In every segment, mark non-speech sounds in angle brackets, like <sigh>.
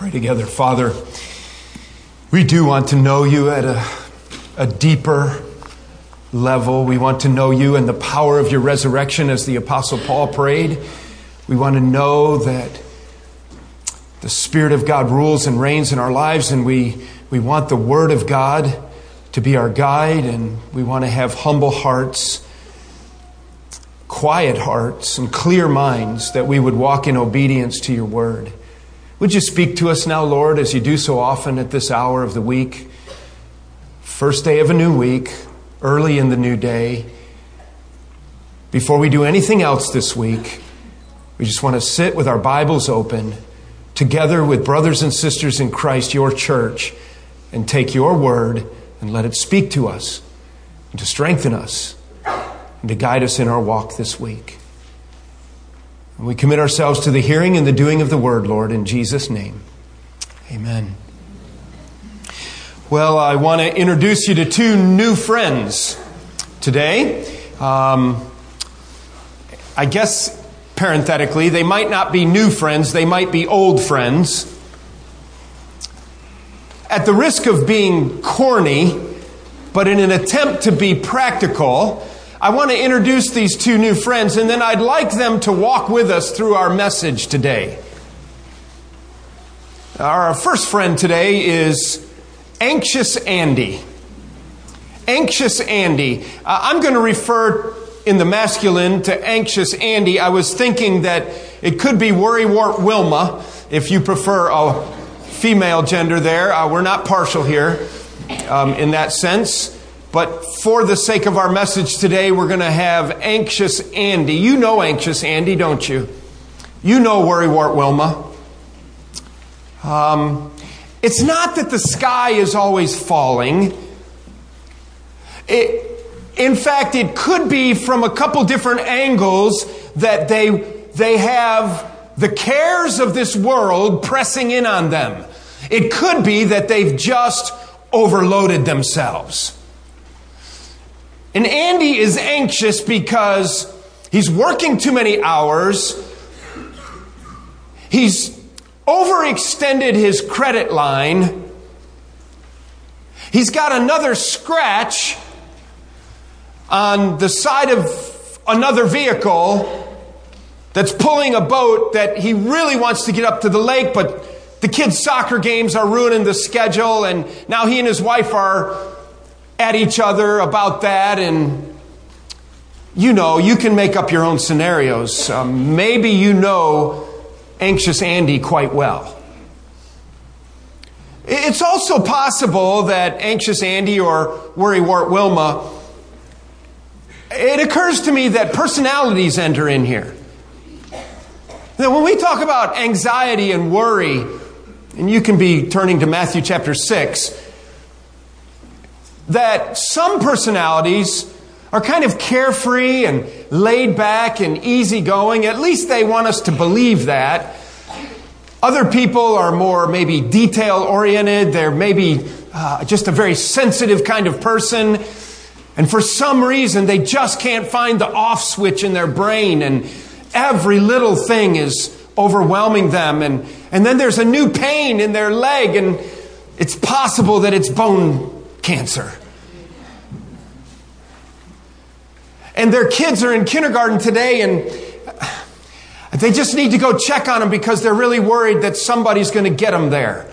pray together. Father, we do want to know you at a, a deeper level. We want to know you and the power of your resurrection as the Apostle Paul prayed. We want to know that the Spirit of God rules and reigns in our lives, and we, we want the Word of God to be our guide, and we want to have humble hearts, quiet hearts, and clear minds that we would walk in obedience to your Word. Would you speak to us now, Lord, as you do so often at this hour of the week? First day of a new week, early in the new day. Before we do anything else this week, we just want to sit with our Bibles open together with brothers and sisters in Christ, your church, and take your word and let it speak to us and to strengthen us and to guide us in our walk this week. And we commit ourselves to the hearing and the doing of the word, Lord, in Jesus' name. Amen. Well, I want to introduce you to two new friends today. Um, I guess, parenthetically, they might not be new friends, they might be old friends. At the risk of being corny, but in an attempt to be practical, I want to introduce these two new friends, and then I'd like them to walk with us through our message today. Our first friend today is Anxious Andy. Anxious Andy. Uh, I'm going to refer in the masculine to Anxious Andy. I was thinking that it could be Worrywart Wilma, if you prefer a female gender there. Uh, we're not partial here um, in that sense. But for the sake of our message today, we're going to have Anxious Andy. You know Anxious Andy, don't you? You know Worrywart Wilma. Um, it's not that the sky is always falling. It, in fact, it could be from a couple different angles that they, they have the cares of this world pressing in on them. It could be that they've just overloaded themselves. And Andy is anxious because he's working too many hours. He's overextended his credit line. He's got another scratch on the side of another vehicle that's pulling a boat that he really wants to get up to the lake, but the kids' soccer games are ruining the schedule, and now he and his wife are at each other about that, and you know, you can make up your own scenarios. Um, maybe you know anxious Andy quite well. It's also possible that anxious Andy or worrywart Wilma, it occurs to me that personalities enter in here. Now, when we talk about anxiety and worry, and you can be turning to Matthew chapter 6, that some personalities are kind of carefree and laid back and easygoing. At least they want us to believe that. Other people are more maybe detail oriented. They're maybe uh, just a very sensitive kind of person. And for some reason, they just can't find the off switch in their brain. And every little thing is overwhelming them. And, and then there's a new pain in their leg. And it's possible that it's bone cancer. And their kids are in kindergarten today and they just need to go check on them because they're really worried that somebody's going to get them there.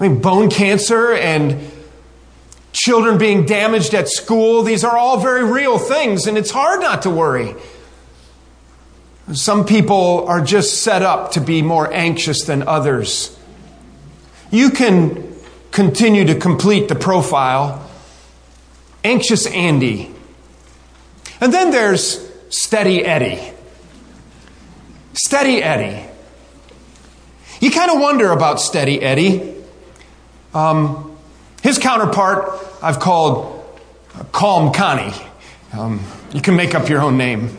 I mean, bone cancer and children being damaged at school, these are all very real things, and it's hard not to worry. Some people are just set up to be more anxious than others. You can continue to complete the profile Anxious Andy. And then there's Steady Eddie. Steady Eddie. You kind of wonder about Steady Eddie. Um, his counterpart I've called Calm Connie. Um, you can make up your own name.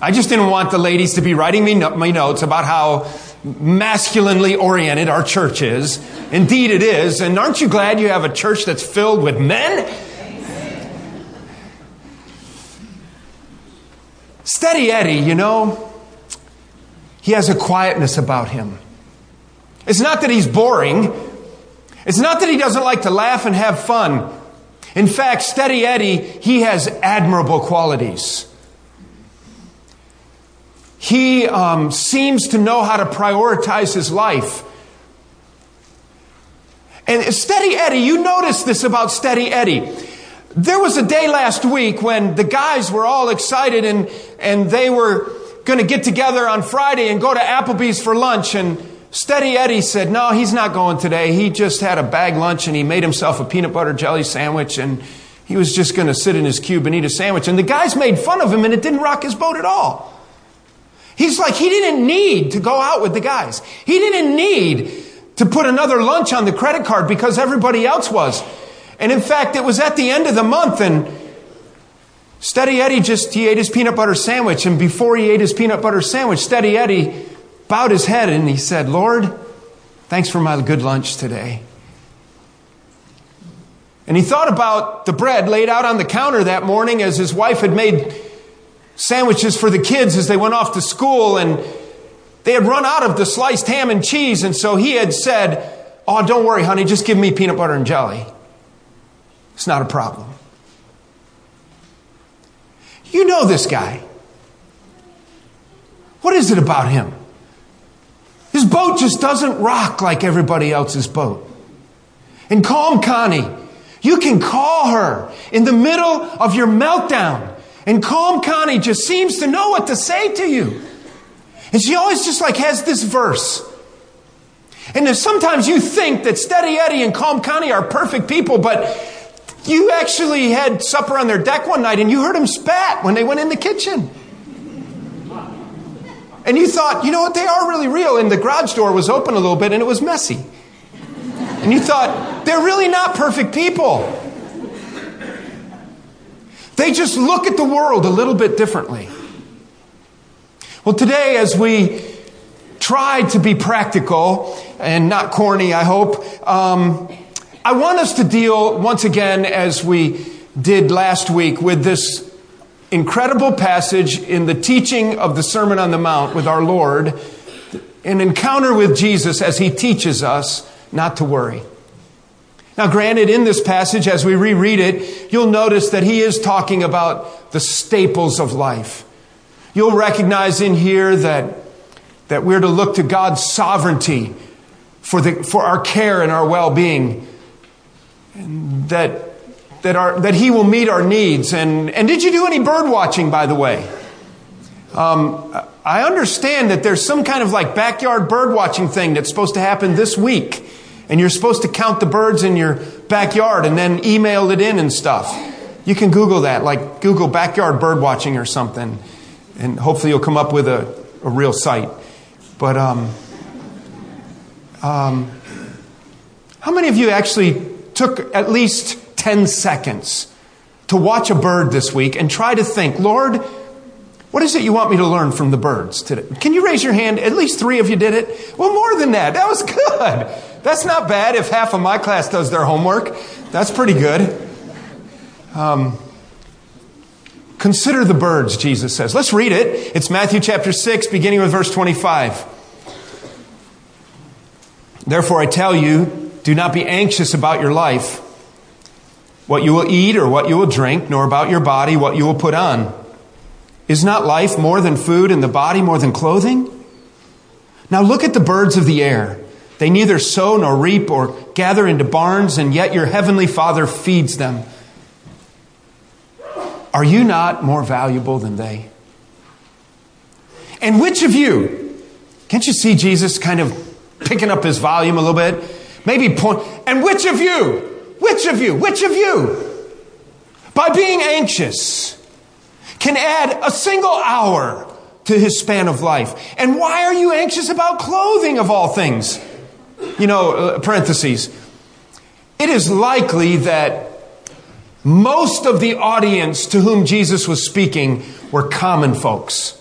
I just didn't want the ladies to be writing me no- my notes about how masculinely oriented our church is. Indeed, it is. And aren't you glad you have a church that's filled with men? Steady Eddie, you know, he has a quietness about him. It's not that he's boring. It's not that he doesn't like to laugh and have fun. In fact, Steady Eddie, he has admirable qualities. He um, seems to know how to prioritize his life. And Steady Eddie, you notice this about Steady Eddie. There was a day last week when the guys were all excited and, and they were going to get together on Friday and go to Applebee's for lunch. And Steady Eddie said, No, he's not going today. He just had a bag lunch and he made himself a peanut butter jelly sandwich and he was just going to sit in his cube and eat a sandwich. And the guys made fun of him and it didn't rock his boat at all. He's like, he didn't need to go out with the guys. He didn't need to put another lunch on the credit card because everybody else was. And in fact, it was at the end of the month and Steady Eddie just, he ate his peanut butter sandwich. And before he ate his peanut butter sandwich, Steady Eddie bowed his head and he said, Lord, thanks for my good lunch today. And he thought about the bread laid out on the counter that morning as his wife had made sandwiches for the kids as they went off to school and they had run out of the sliced ham and cheese and so he had said, "Oh, don't worry, honey, just give me peanut butter and jelly. It's not a problem." You know this guy. What is it about him? His boat just doesn't rock like everybody else's boat. And Calm Connie, you can call her in the middle of your meltdown and Calm Connie just seems to know what to say to you. And she always just like has this verse. And if sometimes you think that Steady Eddie and Calm Connie are perfect people, but you actually had supper on their deck one night and you heard them spat when they went in the kitchen. And you thought, you know what, they are really real. And the garage door was open a little bit and it was messy. And you thought, they're really not perfect people. They just look at the world a little bit differently. Well, today, as we try to be practical and not corny, I hope, um, I want us to deal once again, as we did last week, with this incredible passage in the teaching of the Sermon on the Mount with our Lord, an encounter with Jesus as he teaches us not to worry. Now, granted, in this passage, as we reread it, you'll notice that he is talking about the staples of life. You'll recognize in here that, that we're to look to God's sovereignty for, the, for our care and our well being. That, that, our, that he will meet our needs. And, and did you do any bird watching, by the way? Um, I understand that there's some kind of like backyard bird watching thing that's supposed to happen this week and you're supposed to count the birds in your backyard and then email it in and stuff. You can Google that, like Google backyard bird watching or something, and hopefully you'll come up with a, a real site. But um, um, how many of you actually took at least 10 seconds to watch a bird this week and try to think, Lord, what is it you want me to learn from the birds today? Can you raise your hand? At least three of you did it. Well, more than that. That was <laughs> good. That's not bad if half of my class does their homework. That's pretty good. Um, consider the birds, Jesus says. Let's read it. It's Matthew chapter 6, beginning with verse 25. Therefore, I tell you, do not be anxious about your life, what you will eat or what you will drink, nor about your body, what you will put on. Is not life more than food and the body more than clothing? Now look at the birds of the air. They neither sow nor reap or gather into barns, and yet your heavenly Father feeds them. Are you not more valuable than they? And which of you, can't you see Jesus kind of picking up his volume a little bit? Maybe point, and which of you, which of you, which of you, by being anxious, can add a single hour to his span of life? And why are you anxious about clothing of all things? you know, uh, parentheses. It is likely that most of the audience to whom Jesus was speaking were common folks.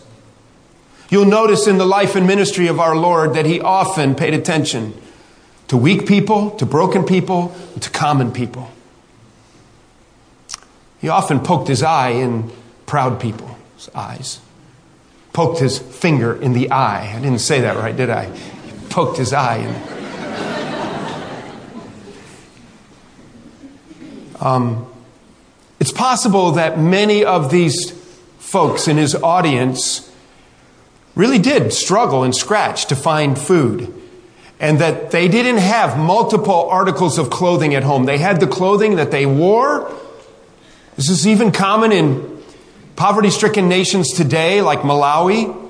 You'll notice in the life and ministry of our Lord that he often paid attention to weak people, to broken people, to common people. He often poked his eye in proud people's eyes. Poked his finger in the eye. I didn't say that right, did I? He poked his eye. In. Um, it's possible that many of these folks in his audience really did struggle and scratch to find food. And that they didn't have multiple articles of clothing at home. They had the clothing that they wore. This is even common in poverty stricken nations today, like Malawi.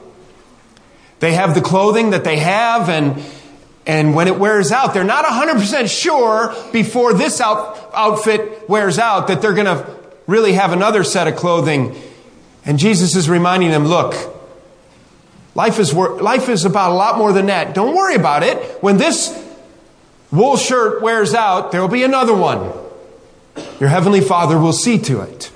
They have the clothing that they have, and, and when it wears out, they're not 100% sure before this out, outfit wears out that they're going to really have another set of clothing. And Jesus is reminding them look, life is, life is about a lot more than that. Don't worry about it. When this wool shirt wears out, there will be another one. Your heavenly Father will see to it.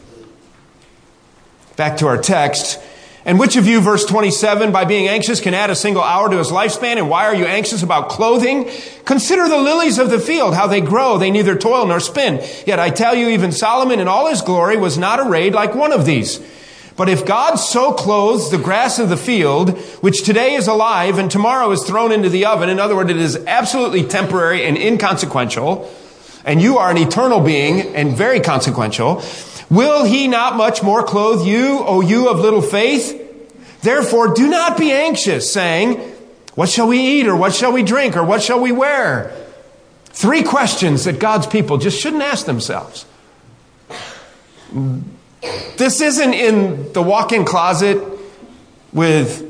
Back to our text. And which of you, verse 27, by being anxious can add a single hour to his lifespan? And why are you anxious about clothing? Consider the lilies of the field, how they grow. They neither toil nor spin. Yet I tell you, even Solomon in all his glory was not arrayed like one of these. But if God so clothes the grass of the field, which today is alive and tomorrow is thrown into the oven, in other words, it is absolutely temporary and inconsequential, and you are an eternal being and very consequential, Will he not much more clothe you, O you of little faith? Therefore, do not be anxious, saying, What shall we eat, or what shall we drink, or what shall we wear? Three questions that God's people just shouldn't ask themselves. This isn't in the walk in closet with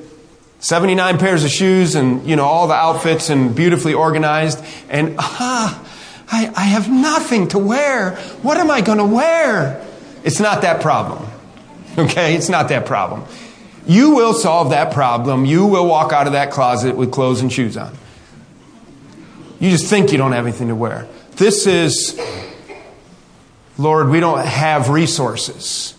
79 pairs of shoes and, you know, all the outfits and beautifully organized. And, ah, I, I have nothing to wear. What am I going to wear? It's not that problem. Okay? It's not that problem. You will solve that problem. You will walk out of that closet with clothes and shoes on. You just think you don't have anything to wear. This is, Lord, we don't have resources.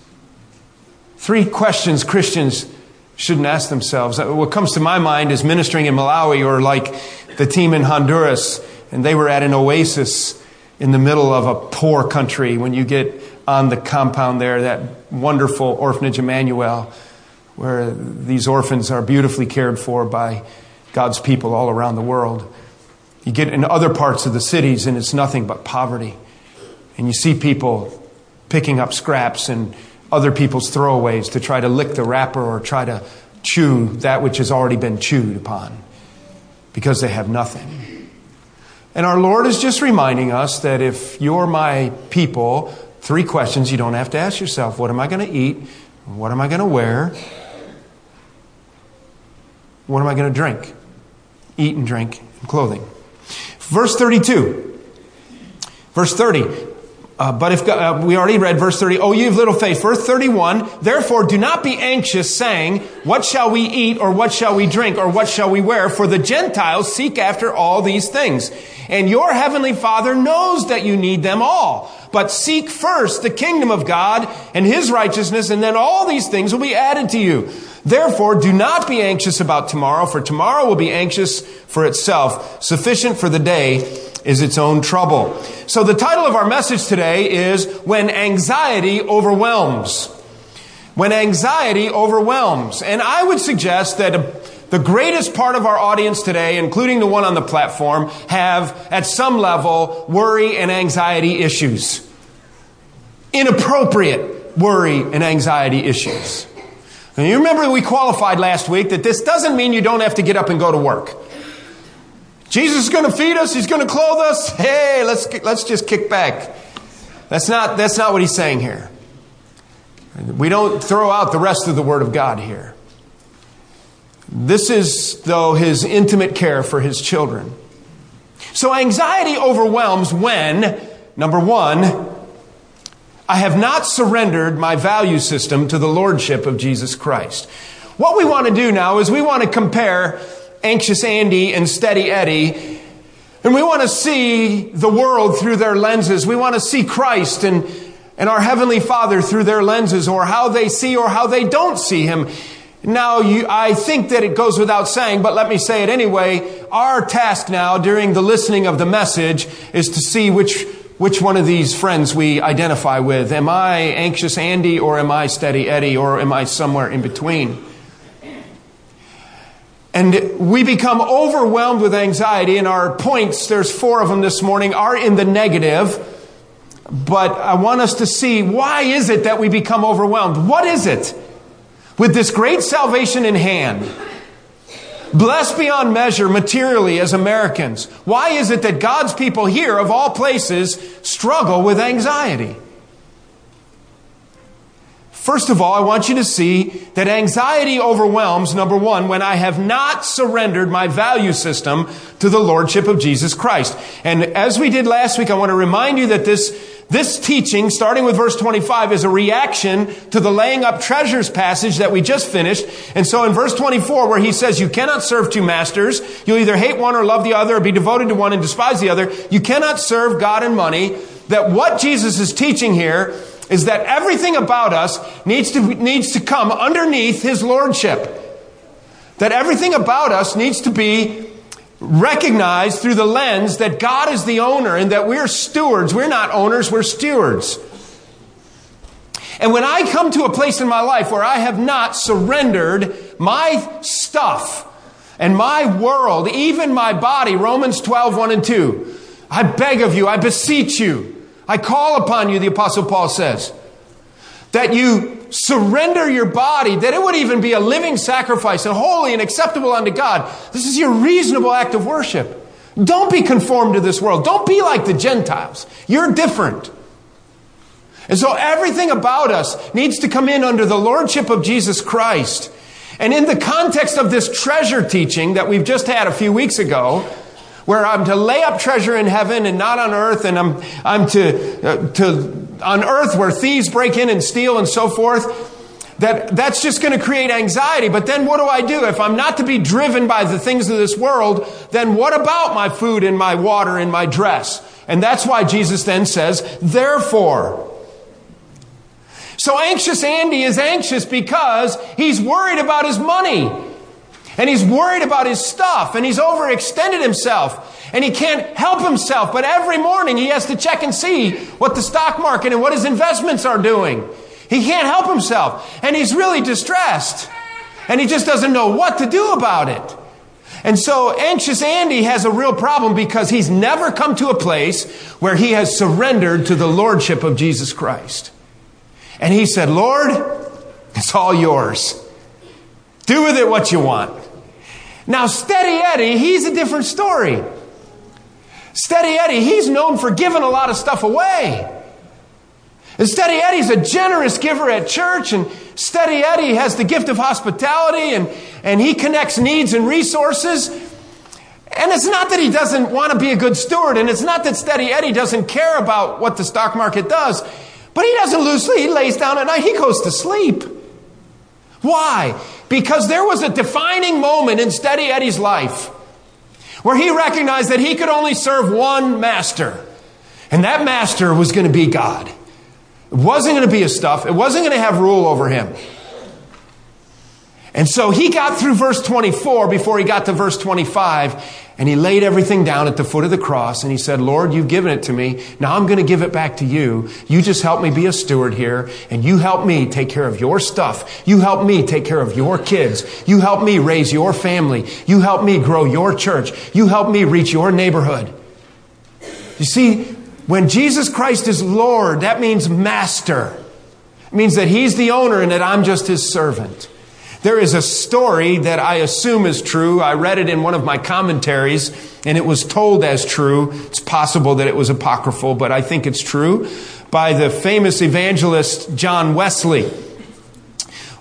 Three questions Christians shouldn't ask themselves. What comes to my mind is ministering in Malawi or like the team in Honduras, and they were at an oasis in the middle of a poor country when you get on the compound there, that wonderful orphanage Emmanuel, where these orphans are beautifully cared for by God's people all around the world. You get in other parts of the cities and it's nothing but poverty. And you see people picking up scraps and other people's throwaways to try to lick the wrapper or try to chew that which has already been chewed upon because they have nothing. And our Lord is just reminding us that if you're my people, Three questions you don't have to ask yourself What am I going to eat? What am I going to wear? What am I going to drink? Eat and drink and clothing. Verse 32. Verse 30. Uh, but if uh, we already read verse 30, oh, you have little faith. Verse 31, therefore do not be anxious, saying, What shall we eat, or what shall we drink, or what shall we wear? For the Gentiles seek after all these things. And your heavenly Father knows that you need them all. But seek first the kingdom of God and his righteousness, and then all these things will be added to you. Therefore, do not be anxious about tomorrow, for tomorrow will be anxious for itself. Sufficient for the day is its own trouble. So the title of our message today is When Anxiety Overwhelms. When Anxiety Overwhelms. And I would suggest that the greatest part of our audience today, including the one on the platform, have at some level worry and anxiety issues. Inappropriate worry and anxiety issues. You remember we qualified last week that this doesn't mean you don't have to get up and go to work. Jesus is going to feed us, he's going to clothe us. Hey, let's let's just kick back. That's not that's not what he's saying here. We don't throw out the rest of the word of God here. This is, though, his intimate care for his children. So anxiety overwhelms when, number one, I have not surrendered my value system to the lordship of Jesus Christ. What we want to do now is we want to compare anxious Andy and steady Eddie, and we want to see the world through their lenses. We want to see Christ and, and our Heavenly Father through their lenses, or how they see or how they don't see Him. Now, you, I think that it goes without saying, but let me say it anyway. Our task now during the listening of the message is to see which, which one of these friends we identify with. Am I anxious Andy or am I steady Eddie or am I somewhere in between? And we become overwhelmed with anxiety, and our points, there's four of them this morning, are in the negative. But I want us to see why is it that we become overwhelmed? What is it? With this great salvation in hand, blessed beyond measure materially as Americans, why is it that God's people here, of all places, struggle with anxiety? First of all, I want you to see that anxiety overwhelms, number one, when I have not surrendered my value system to the Lordship of Jesus Christ. And as we did last week, I want to remind you that this, this teaching, starting with verse 25, is a reaction to the laying up treasures passage that we just finished. And so in verse 24, where he says, you cannot serve two masters, you'll either hate one or love the other, or be devoted to one and despise the other. You cannot serve God and money. That what Jesus is teaching here is that everything about us needs to, needs to come underneath His Lordship. That everything about us needs to be recognized through the lens that God is the owner and that we're stewards. We're not owners, we're stewards. And when I come to a place in my life where I have not surrendered my stuff and my world, even my body, Romans 12, 1 and 2, I beg of you, I beseech you, I call upon you, the Apostle Paul says, that you surrender your body, that it would even be a living sacrifice and holy and acceptable unto God. This is your reasonable act of worship. Don't be conformed to this world. Don't be like the Gentiles. You're different. And so everything about us needs to come in under the lordship of Jesus Christ. And in the context of this treasure teaching that we've just had a few weeks ago, where I'm to lay up treasure in heaven and not on earth, and I'm, I'm to, uh, to, on earth where thieves break in and steal and so forth, that, that's just going to create anxiety. But then what do I do? If I'm not to be driven by the things of this world, then what about my food and my water and my dress? And that's why Jesus then says, therefore. So anxious Andy is anxious because he's worried about his money. And he's worried about his stuff and he's overextended himself and he can't help himself. But every morning he has to check and see what the stock market and what his investments are doing. He can't help himself and he's really distressed and he just doesn't know what to do about it. And so anxious Andy has a real problem because he's never come to a place where he has surrendered to the lordship of Jesus Christ. And he said, Lord, it's all yours. Do with it what you want. Now, Steady Eddie, he's a different story. Steady Eddie, he's known for giving a lot of stuff away. And Steady Eddie's a generous giver at church, and Steady Eddie has the gift of hospitality, and, and he connects needs and resources. And it's not that he doesn't want to be a good steward, and it's not that Steady Eddie doesn't care about what the stock market does, but he doesn't lose sleep. He lays down at night, he goes to sleep. Why? Because there was a defining moment in Steady Eddie's life where he recognized that he could only serve one master. And that master was going to be God. It wasn't going to be his stuff. It wasn't going to have rule over him. And so he got through verse 24 before he got to verse 25, and he laid everything down at the foot of the cross, and he said, Lord, you've given it to me. Now I'm going to give it back to you. You just help me be a steward here, and you help me take care of your stuff. You help me take care of your kids. You help me raise your family. You help me grow your church. You help me reach your neighborhood. You see, when Jesus Christ is Lord, that means master. It means that he's the owner and that I'm just his servant. There is a story that I assume is true. I read it in one of my commentaries and it was told as true. It's possible that it was apocryphal, but I think it's true by the famous evangelist John Wesley.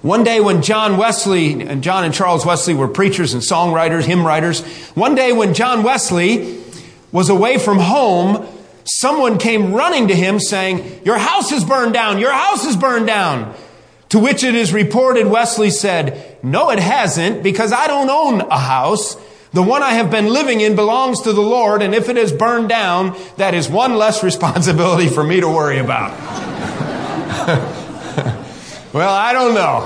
One day when John Wesley and John and Charles Wesley were preachers and songwriters, hymn writers, one day when John Wesley was away from home, someone came running to him saying, Your house is burned down, your house is burned down. To which it is reported Wesley said, No, it hasn't, because I don't own a house. The one I have been living in belongs to the Lord, and if it is burned down, that is one less <laughs> responsibility for me to worry about. <laughs> well, I don't know.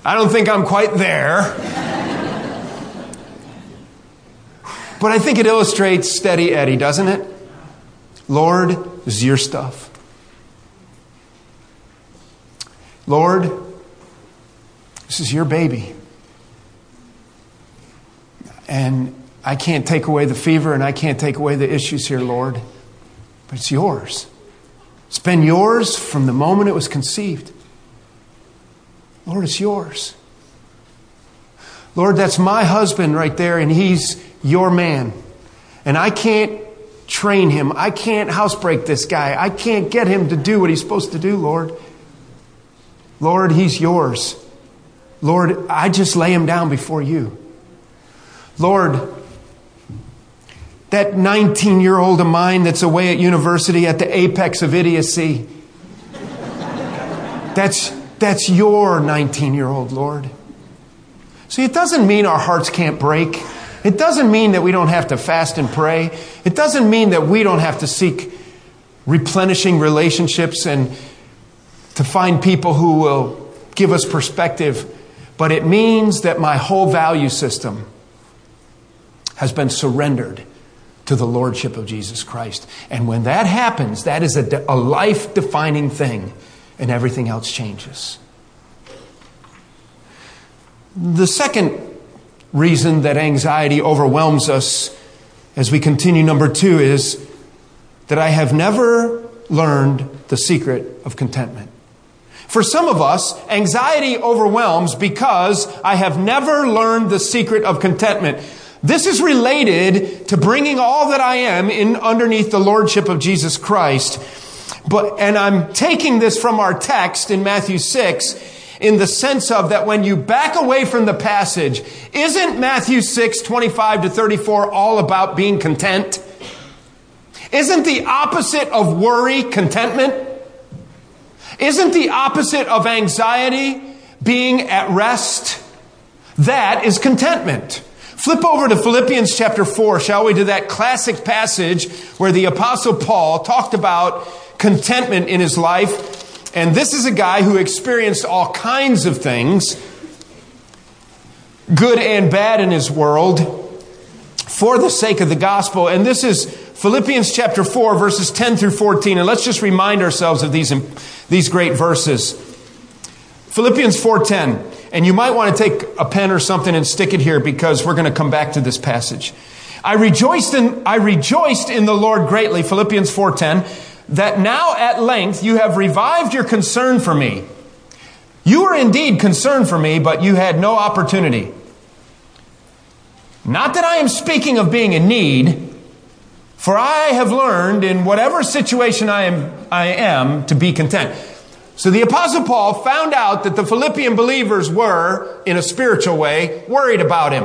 <laughs> I don't think I'm quite there. But I think it illustrates Steady Eddie, doesn't it? Lord, is your stuff. Lord, this is your baby. And I can't take away the fever and I can't take away the issues here, Lord. But it's yours. It's been yours from the moment it was conceived. Lord, it's yours. Lord, that's my husband right there, and he's your man. And I can't train him. I can't housebreak this guy. I can't get him to do what he's supposed to do, Lord. Lord, he's yours. Lord, I just lay him down before you. Lord, that 19 year old of mine that's away at university at the apex of idiocy, that's, that's your 19 year old, Lord. See, it doesn't mean our hearts can't break. It doesn't mean that we don't have to fast and pray. It doesn't mean that we don't have to seek replenishing relationships and to find people who will give us perspective. But it means that my whole value system has been surrendered to the Lordship of Jesus Christ. And when that happens, that is a, a life defining thing, and everything else changes. The second reason that anxiety overwhelms us as we continue, number two, is that I have never learned the secret of contentment. For some of us, anxiety overwhelms because I have never learned the secret of contentment. This is related to bringing all that I am in underneath the lordship of Jesus Christ. But, and I'm taking this from our text in Matthew 6 in the sense of that when you back away from the passage, isn't Matthew 6, 25 to 34 all about being content? Isn't the opposite of worry contentment? Isn't the opposite of anxiety being at rest? That is contentment. Flip over to Philippians chapter 4, shall we, to that classic passage where the apostle Paul talked about contentment in his life and this is a guy who experienced all kinds of things, good and bad in his world, for the sake of the gospel. And this is Philippians chapter 4, verses 10 through 14. And let's just remind ourselves of these, these great verses. Philippians 4:10. And you might want to take a pen or something and stick it here because we're going to come back to this passage. I rejoiced in I rejoiced in the Lord greatly, Philippians 4:10 that now at length you have revived your concern for me. You were indeed concerned for me, but you had no opportunity. Not that I am speaking of being in need, for I have learned in whatever situation I am, I am to be content. So the apostle Paul found out that the Philippian believers were, in a spiritual way, worried about him.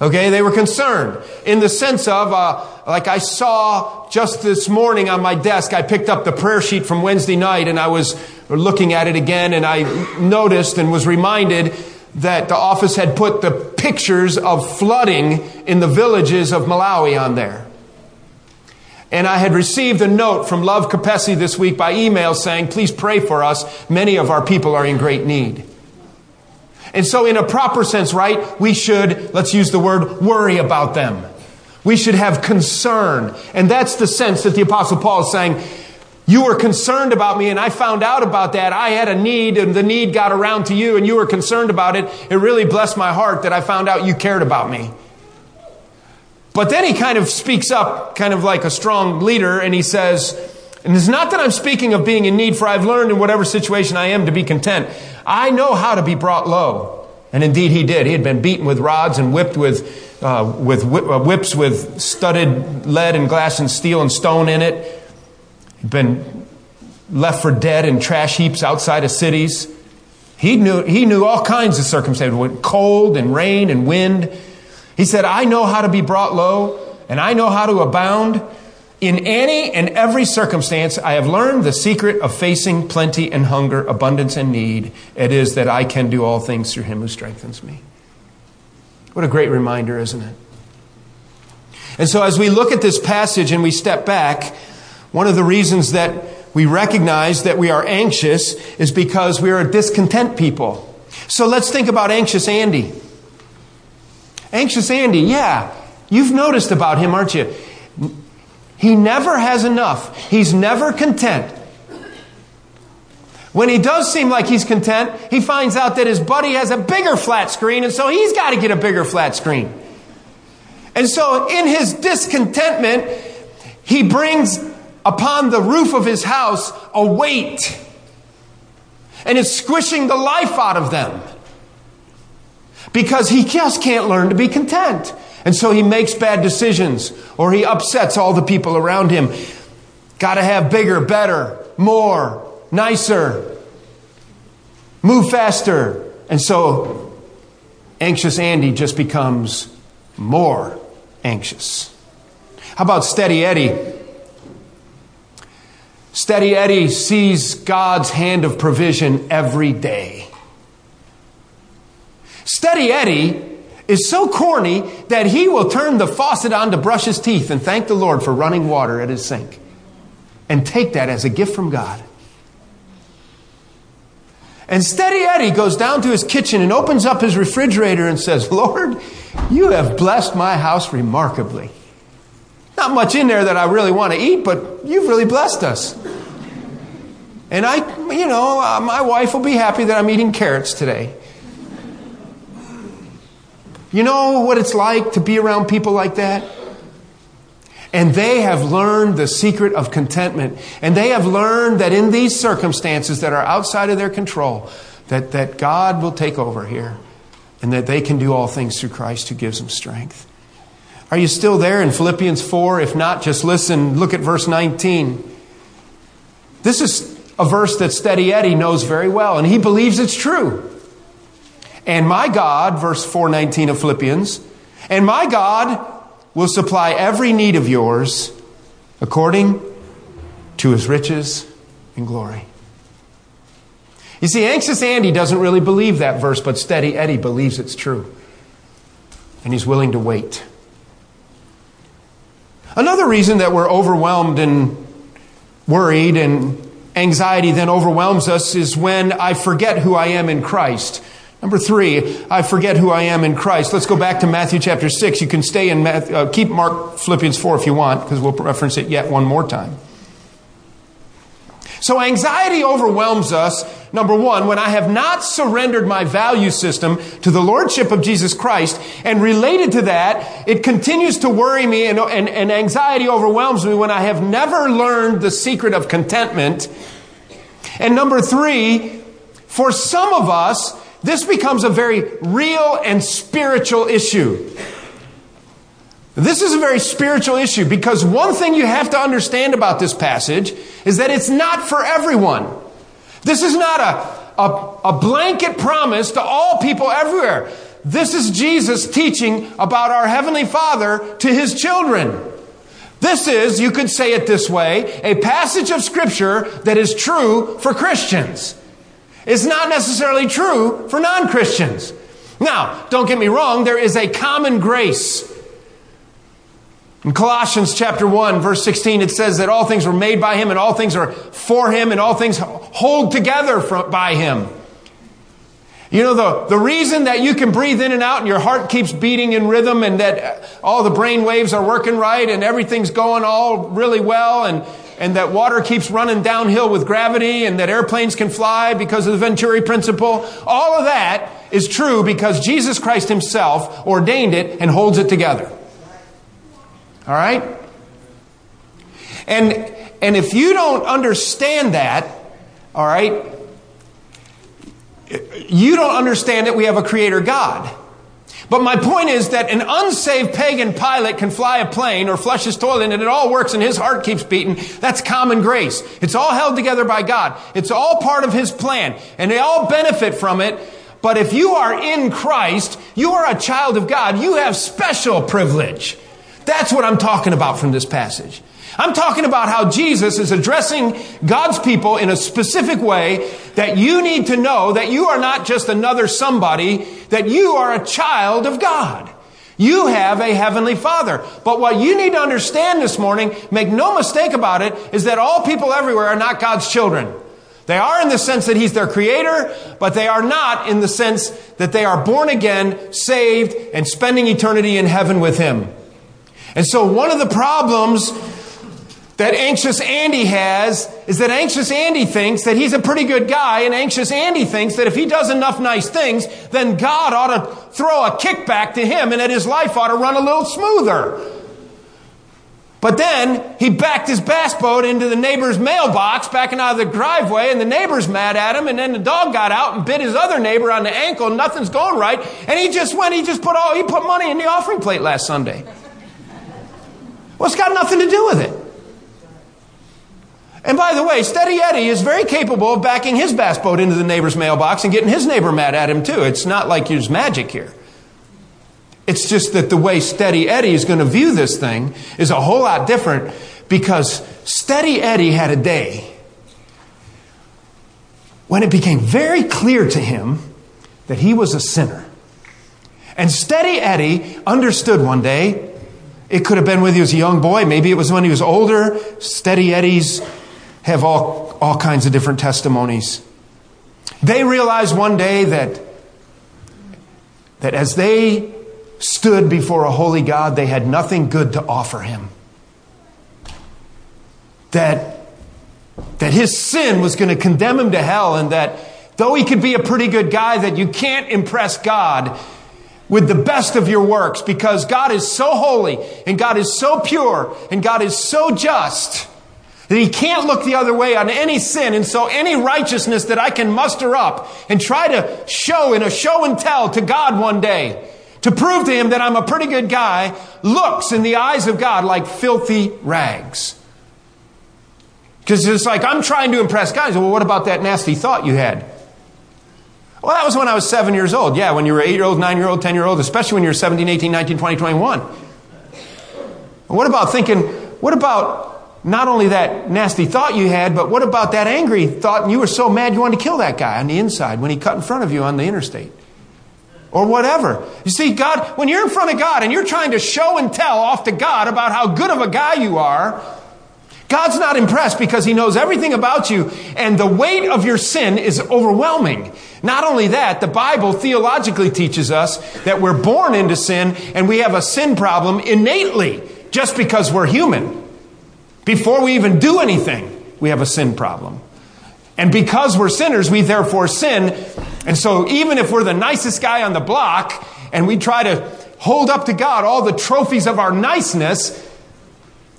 Okay, they were concerned in the sense of, uh, like I saw just this morning on my desk, I picked up the prayer sheet from Wednesday night and I was looking at it again and I noticed and was reminded that the office had put the pictures of flooding in the villages of Malawi on there. And I had received a note from Love Capesi this week by email saying, please pray for us. Many of our people are in great need. And so, in a proper sense, right, we should, let's use the word, worry about them. We should have concern. And that's the sense that the Apostle Paul is saying, you were concerned about me and I found out about that. I had a need and the need got around to you and you were concerned about it. It really blessed my heart that I found out you cared about me. But then he kind of speaks up, kind of like a strong leader, and he says, and it's not that I'm speaking of being in need, for I've learned in whatever situation I am to be content. I know how to be brought low. And indeed he did. He had been beaten with rods and whipped with, uh, with uh, whips with studded lead and glass and steel and stone in it. He'd been left for dead in trash heaps outside of cities. He knew, he knew all kinds of circumstances, with cold and rain and wind. He said, I know how to be brought low and I know how to abound. In any and every circumstance, I have learned the secret of facing plenty and hunger, abundance and need. It is that I can do all things through him who strengthens me. What a great reminder, isn't it? And so, as we look at this passage and we step back, one of the reasons that we recognize that we are anxious is because we are a discontent people. So, let's think about anxious Andy. Anxious Andy, yeah, you've noticed about him, aren't you? He never has enough. He's never content. When he does seem like he's content, he finds out that his buddy has a bigger flat screen, and so he's got to get a bigger flat screen. And so, in his discontentment, he brings upon the roof of his house a weight. And it's squishing the life out of them. Because he just can't learn to be content. And so he makes bad decisions or he upsets all the people around him. Got to have bigger, better, more, nicer, move faster. And so anxious Andy just becomes more anxious. How about Steady Eddie? Steady Eddie sees God's hand of provision every day. Steady Eddie is so corny that he will turn the faucet on to brush his teeth and thank the Lord for running water at his sink and take that as a gift from God. And Steady Eddie goes down to his kitchen and opens up his refrigerator and says, Lord, you have blessed my house remarkably. Not much in there that I really want to eat, but you've really blessed us. And I, you know, uh, my wife will be happy that I'm eating carrots today. You know what it's like to be around people like that? And they have learned the secret of contentment. And they have learned that in these circumstances that are outside of their control, that, that God will take over here and that they can do all things through Christ who gives them strength. Are you still there in Philippians 4? If not, just listen. Look at verse 19. This is a verse that Steady Eddie knows very well, and he believes it's true. And my God, verse 419 of Philippians, and my God will supply every need of yours according to his riches and glory. You see, anxious Andy doesn't really believe that verse, but steady Eddie believes it's true. And he's willing to wait. Another reason that we're overwhelmed and worried and anxiety then overwhelms us is when I forget who I am in Christ. Number three, I forget who I am in Christ. Let's go back to Matthew chapter 6. You can stay in, Matthew, uh, keep Mark Philippians 4 if you want, because we'll reference it yet one more time. So anxiety overwhelms us, number one, when I have not surrendered my value system to the Lordship of Jesus Christ. And related to that, it continues to worry me and, and, and anxiety overwhelms me when I have never learned the secret of contentment. And number three, for some of us, this becomes a very real and spiritual issue. This is a very spiritual issue because one thing you have to understand about this passage is that it's not for everyone. This is not a, a, a, blanket promise to all people everywhere. This is Jesus teaching about our Heavenly Father to His children. This is, you could say it this way, a passage of Scripture that is true for Christians It's not necessarily true for non Christians. Now, don't get me wrong, there is a common grace. In Colossians chapter 1, verse 16, it says that all things were made by him and all things are for him and all things hold together from, by him. You know, the, the reason that you can breathe in and out and your heart keeps beating in rhythm and that all the brain waves are working right and everything's going all really well and and that water keeps running downhill with gravity and that airplanes can fly because of the Venturi principle. All of that is true because Jesus Christ himself ordained it and holds it together. All right? And, and if you don't understand that, all right, you don't understand that we have a creator God. But my point is that an unsaved pagan pilot can fly a plane or flush his toilet and it all works and his heart keeps beating. That's common grace. It's all held together by God. It's all part of his plan and they all benefit from it. But if you are in Christ, you are a child of God. You have special privilege. That's what I'm talking about from this passage. I'm talking about how Jesus is addressing God's people in a specific way that you need to know that you are not just another somebody, that you are a child of God. You have a heavenly father. But what you need to understand this morning, make no mistake about it, is that all people everywhere are not God's children. They are in the sense that He's their creator, but they are not in the sense that they are born again, saved, and spending eternity in heaven with Him. And so one of the problems that anxious Andy has is that anxious Andy thinks that he's a pretty good guy, and anxious Andy thinks that if he does enough nice things, then God ought to throw a kickback to him and that his life ought to run a little smoother. But then he backed his bass boat into the neighbor's mailbox, backing out of the driveway, and the neighbor's mad at him, and then the dog got out and bit his other neighbor on the ankle, and nothing's going right, and he just went, he just put all, he put money in the offering plate last Sunday. Well, it's got nothing to do with it. And by the way, Steady Eddie is very capable of backing his bass boat into the neighbor's mailbox and getting his neighbor mad at him too. It's not like there's magic here. It's just that the way Steady Eddie is going to view this thing is a whole lot different because Steady Eddie had a day when it became very clear to him that he was a sinner. And Steady Eddie understood one day, it could have been when he was a young boy, maybe it was when he was older. Steady Eddies have all, all kinds of different testimonies. They realized one day that, that as they stood before a holy God, they had nothing good to offer him. That, that his sin was going to condemn him to hell, and that though he could be a pretty good guy, that you can't impress God with the best of your works because God is so holy and God is so pure and God is so just that he can't look the other way on any sin. And so any righteousness that I can muster up and try to show in a show and tell to God one day to prove to him that I'm a pretty good guy looks in the eyes of God like filthy rags. Because it's like, I'm trying to impress God. Well, what about that nasty thought you had? Well, that was when I was seven years old. Yeah, when you were eight year old, nine year old, 10 year old, especially when you're 17, 18, 19, 20, 21. What about thinking, what about not only that nasty thought you had, but what about that angry thought and you were so mad you wanted to kill that guy on the inside when he cut in front of you on the interstate? or whatever. You see, God, when you're in front of God and you're trying to show and tell off to God about how good of a guy you are, God's not impressed because He knows everything about you, and the weight of your sin is overwhelming. Not only that, the Bible theologically teaches us that we're born into sin and we have a sin problem innately just because we're human. Before we even do anything, we have a sin problem. And because we're sinners, we therefore sin. And so even if we're the nicest guy on the block and we try to hold up to God all the trophies of our niceness,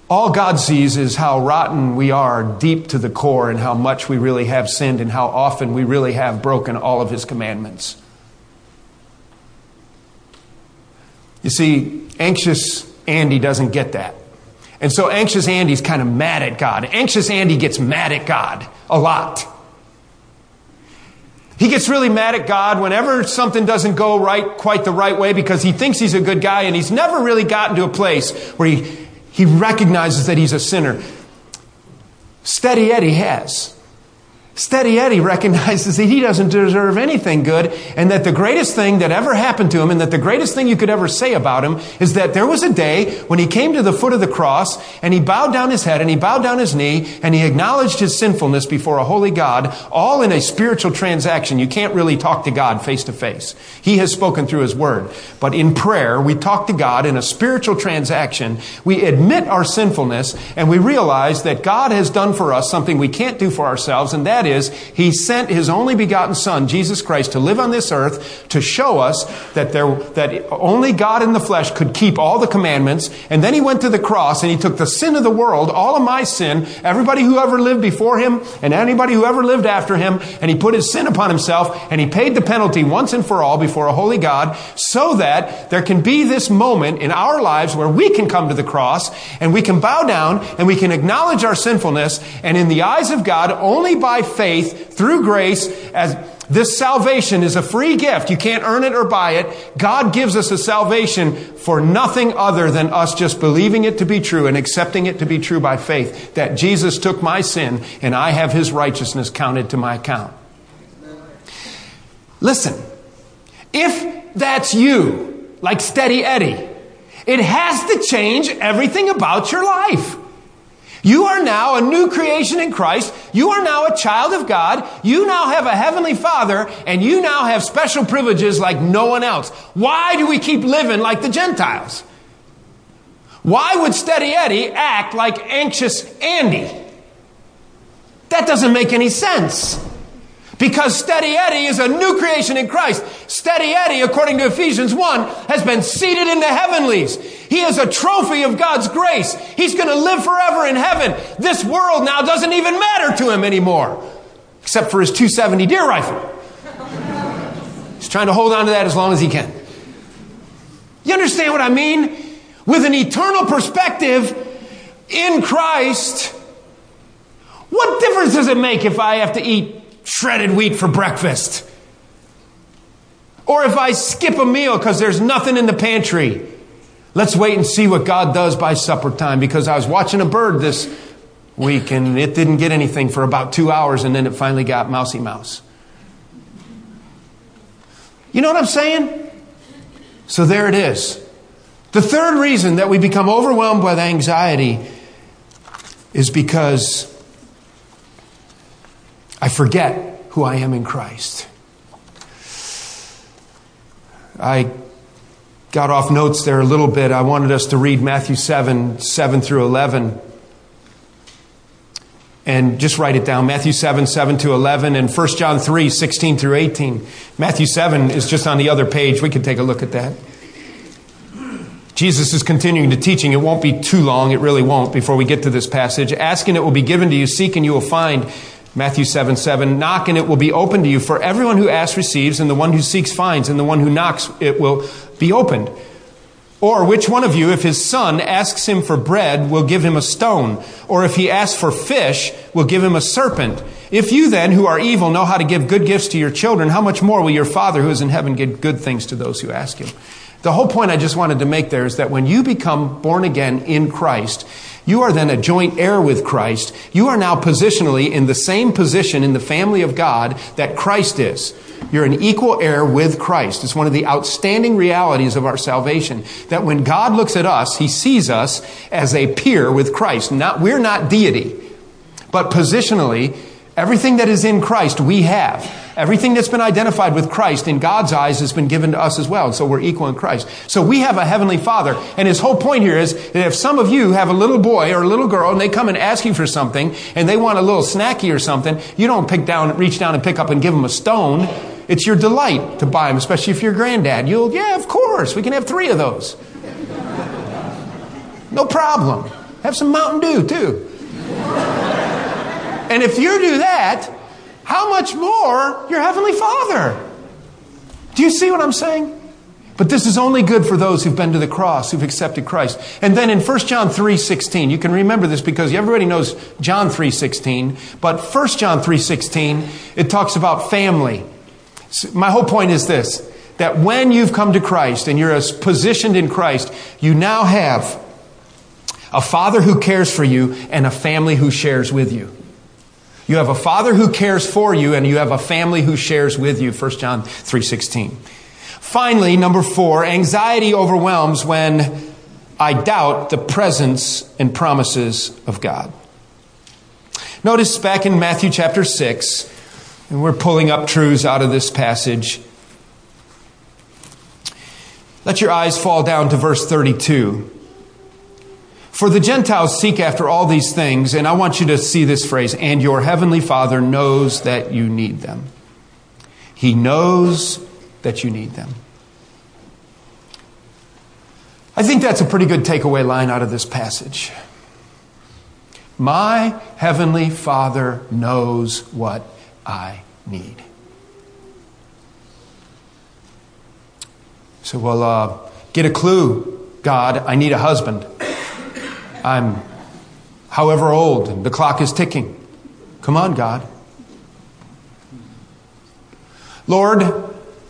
all God sees is how rotten we are deep to the core and how much we really have sinned and how often we really have broken all of His commandments. You see, anxious Andy doesn't get that. And so anxious Andy's kind of mad at God. Anxious Andy gets mad at God a lot. He gets really mad at God whenever something doesn't go right, quite the right way because he thinks he's a good guy and he's never really gotten to a place where he, he recognizes that he's a sinner. Steady Eddie has. Steady Eddie recognizes that he doesn't deserve anything good and that the greatest thing that ever happened to him and that the greatest thing you could ever say about him is that there was a day when he came to the foot of the cross and he bowed down his head and he bowed down his knee and he acknowledged his sinfulness before a holy God, all in a spiritual transaction. You can't really talk to God face to face. He has spoken through his word. But in prayer, we talk to God in a spiritual transaction. We admit our sinfulness and we realize that God has done for us something we can't do for ourselves and that is, He sent His only begotten Son, Jesus Christ, to live on this earth to show us that, there, that only God in the flesh could keep all the commandments. And then He went to the cross and He took the sin of the world, all of my sin, everybody who ever lived before Him and anybody who ever lived after Him, and He put His sin upon Himself and He paid the penalty once and for all before a holy God so that there can be this moment in our lives where we can come to the cross and we can bow down and we can acknowledge our sinfulness and in the eyes of God, only by faith, through grace, as this salvation is a free gift. You can't earn it or buy it. God gives us a salvation for nothing other than us just believing it to be true and accepting it to be true by faith. That Jesus took my sin and I have his righteousness counted to my account. Listen, if that's you, like Steady Eddie, it has to change everything about your life. You are now a new creation in Christ. You are now a child of God. You now have a heavenly father and you now have special privileges like no one else. Why do we keep living like the Gentiles? Why would Steady Eddie act like anxious Andy? That doesn't make any sense. Because Steady Eddie is a new creation in Christ. Steady Eddie, according to Ephesians 1, has been seated in the heavenlies. He is a trophy of God's grace. He's going to live forever in heaven. This world now doesn't even matter to him anymore, except for his 270 deer rifle. He's trying to hold on to that as long as he can. You understand what I mean? With an eternal perspective in Christ, what difference does it make if I have to eat shredded wheat for breakfast. Or if I skip a meal because there's nothing in the pantry. Let's wait and see what God does by supper time because I was watching a bird this week and it didn't get anything for about two hours and then it finally got mousy mouse. You know what I'm saying? So there it is. The third reason that we become overwhelmed with anxiety is because I forget who I am in Christ. I got off notes there a little bit. I wanted us to read Matthew 7 7 through 11. And just write it down Matthew 7 7 to 11 and 1 John 3 16 through 18. Matthew 7 is just on the other page. We can take a look at that. Jesus is continuing to teaching. It won't be too long. It really won't before we get to this passage. Asking it will be given to you. Seek and you will find. Matthew 7 7, knock and it will be opened to you. For everyone who asks receives, and the one who seeks finds, and the one who knocks it will be opened. Or which one of you, if his son asks him for bread, will give him a stone? Or if he asks for fish, will give him a serpent? If you then, who are evil, know how to give good gifts to your children, how much more will your Father who is in heaven give good things to those who ask him? The whole point I just wanted to make there is that when you become born again in Christ, you are then a joint heir with Christ. You are now positionally in the same position in the family of God that Christ is. You're an equal heir with Christ. It's one of the outstanding realities of our salvation that when God looks at us, he sees us as a peer with Christ. Not, we're not deity, but positionally, everything that is in Christ we have. Everything that's been identified with Christ in God's eyes has been given to us as well. So we're equal in Christ. So we have a heavenly father. And his whole point here is that if some of you have a little boy or a little girl and they come and ask you for something and they want a little snacky or something, you don't pick down, reach down and pick up and give them a stone. It's your delight to buy them, especially if you're granddad. You'll, yeah, of course. We can have three of those. No problem. Have some Mountain Dew too. And if you do that, how much more your Heavenly Father? Do you see what I'm saying? But this is only good for those who've been to the cross, who've accepted Christ. And then in 1 John 3:16, you can remember this because everybody knows John 3:16, but 1 John 3:16, it talks about family. So my whole point is this, that when you've come to Christ and you're positioned in Christ, you now have a father who cares for you and a family who shares with you. You have a father who cares for you and you have a family who shares with you. 1 John 3:16. Finally, number 4, anxiety overwhelms when I doubt the presence and promises of God. Notice back in Matthew chapter 6, and we're pulling up truths out of this passage. Let your eyes fall down to verse 32. For the Gentiles seek after all these things, and I want you to see this phrase, and your heavenly Father knows that you need them. He knows that you need them. I think that's a pretty good takeaway line out of this passage. My heavenly Father knows what I need. So, well, uh, get a clue, God. I need a husband. I'm however old, and the clock is ticking. Come on, God. Lord,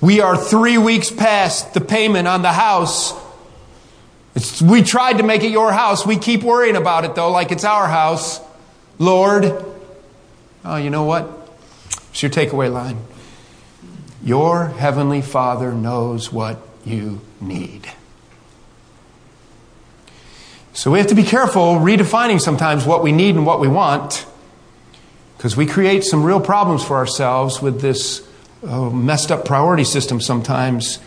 we are three weeks past the payment on the house. It's, we tried to make it your house. We keep worrying about it, though, like it's our house. Lord, oh, you know what? It's your takeaway line. Your heavenly Father knows what you need. So we have to be careful redefining sometimes what we need and what we want because we create some real problems for ourselves with this uh, messed up priority system sometimes.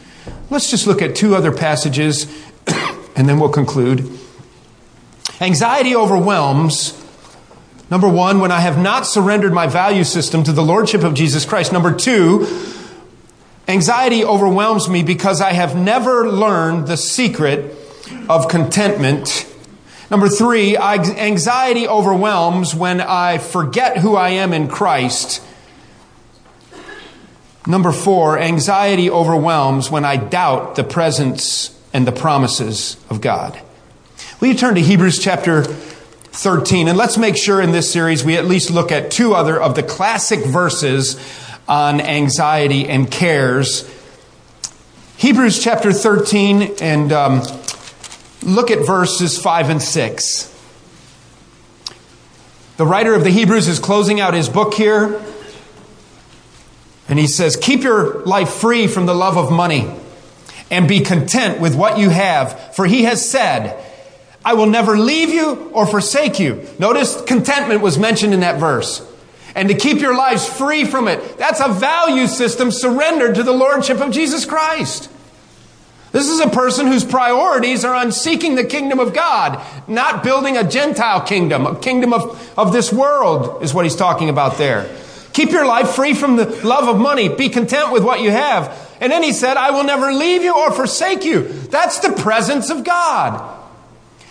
Let's just look at two other passages <coughs> and then we'll conclude. Anxiety overwhelms, number one, when I have not surrendered my value system to the Lordship of Jesus Christ. Number two, anxiety overwhelms me because I have never learned the secret of contentment. Number three, anxiety overwhelms when I forget who I am in Christ. Number four, anxiety overwhelms when I doubt the presence and the promises of God. Will you turn to Hebrews chapter 13? And let's make sure in this series we at least look at two other of the classic verses on anxiety and cares. Hebrews chapter 13 and um, look at verses 5 and 6. The writer of the Hebrews is closing out his book here. And he says, Keep your life free from the love of money and be content with what you have. For he has said, I will never leave you or forsake you. Notice contentment was mentioned in that verse. And to keep your lives free from it. That's a value system surrendered to the Lordship of Jesus Christ. This is a person whose priorities are on seeking the kingdom of God, not building a Gentile kingdom, a kingdom of, of this world, is what he's talking about there. Keep your life free from the love of money. Be content with what you have. And then he said, I will never leave you or forsake you. That's the presence of God.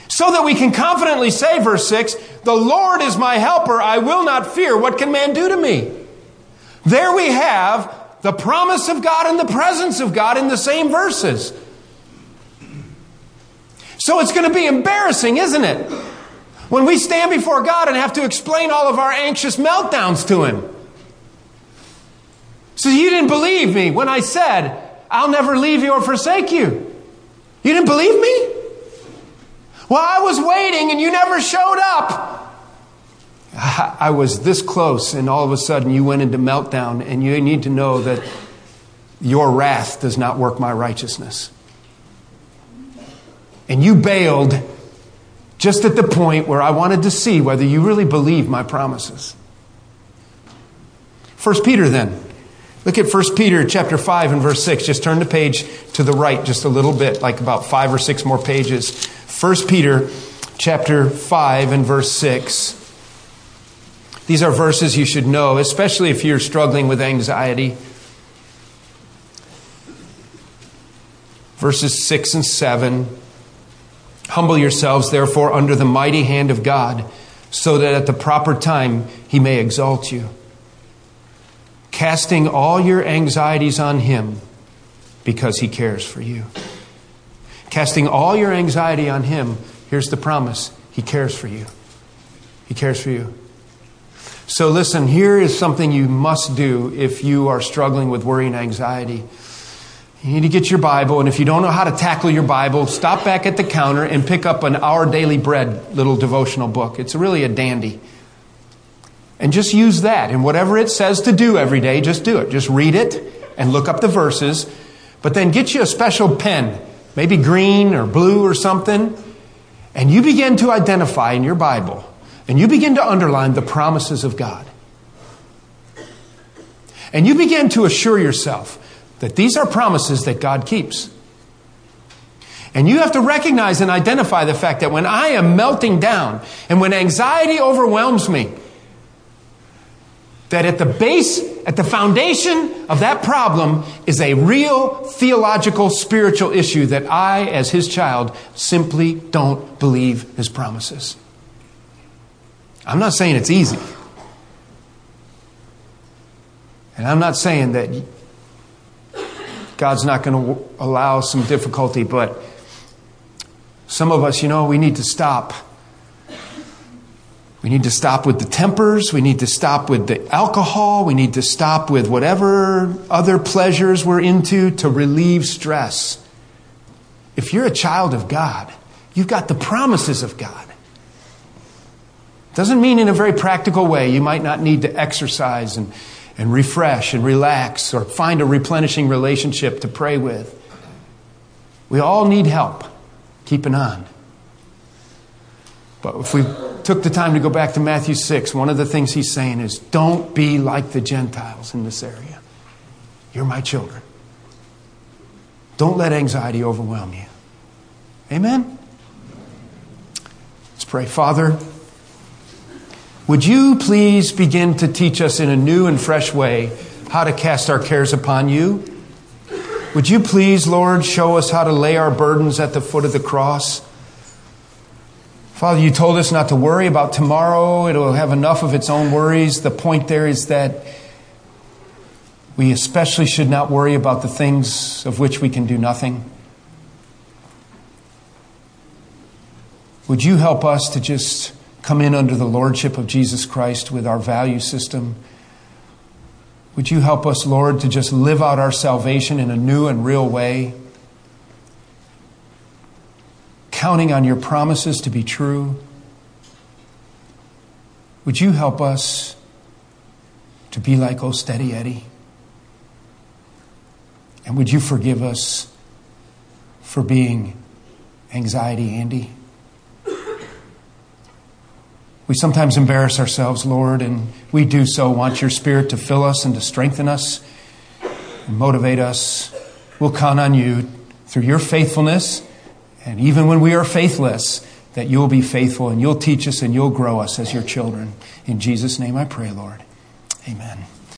So that we can confidently say, verse 6, The Lord is my helper, I will not fear. What can man do to me? There we have the promise of God and the presence of God in the same verses. So it's going to be embarrassing, isn't it? When we stand before God and have to explain all of our anxious meltdowns to Him. So you didn't believe me when I said, I'll never leave you or forsake you. You didn't believe me? Well, I was waiting and you never showed up. <laughs> I was this close, and all of a sudden you went into meltdown, and you need to know that your wrath does not work my righteousness. And you bailed just at the point where I wanted to see whether you really believe my promises. First Peter then. Look at 1 Peter chapter 5 and verse 6. Just turn the page to the right just a little bit, like about five or six more pages. 1 Peter chapter 5 and verse 6. These are verses you should know, especially if you're struggling with anxiety. Verses 6 and 7. Humble yourselves, therefore, under the mighty hand of God, so that at the proper time he may exalt you. Casting all your anxieties on him because he cares for you. Casting all your anxiety on Him, here's the promise He cares for you. He cares for you. So, listen, here is something you must do if you are struggling with worry and anxiety. You need to get your Bible, and if you don't know how to tackle your Bible, stop back at the counter and pick up an Our Daily Bread little devotional book. It's really a dandy. And just use that. And whatever it says to do every day, just do it. Just read it and look up the verses. But then get you a special pen maybe green or blue or something, and you begin to identify in your Bible and you begin to underline the promises of God. And you begin to assure yourself that these are promises that God keeps. And you have to recognize and identify the fact that when I am melting down and when anxiety overwhelms me, that at the base, at the foundation of that problem is a real theological, spiritual issue that I, as his child, simply don't believe his promises. I'm not saying it's easy. And I'm not saying that God's not going to allow some difficulty, but some of us, you know, we need to stop we need to stop with the tempers. We need to stop with the alcohol. We need to stop with whatever other pleasures we're into to relieve stress. If you're a child of God, you've got the promises of God. Doesn't mean in a very practical way you might not need to exercise and, and refresh and relax or find a replenishing relationship to pray with. We all need help keeping on. But if we took the time to go back to Matthew 6, one of the things he's saying is don't be like the Gentiles in this area. You're my children. Don't let anxiety overwhelm you. Amen? Let's pray. Father, would you please begin to teach us in a new and fresh way how to cast our cares upon you? Would you please, Lord, show us how to lay our burdens at the foot of the cross? Father, you told us not to worry about tomorrow. It'll have enough of its own worries. The point there is that we especially should not worry about the things of which we can do nothing. Would you help us to just come in under the lordship of Jesus Christ with our value system? Would you help us, Lord, to just live out our salvation in a new and real way? counting on your promises to be true. Would you help us to be like old Steady Eddie? And would you forgive us for being anxiety Andy? We sometimes embarrass ourselves, Lord, and we do so. Want your Spirit to fill us and to strengthen us and motivate us. We'll count on you through your faithfulness and even when we are faithless, that you'll be faithful and you'll teach us and you'll grow us as your children. In Jesus' name I pray, Lord. Amen.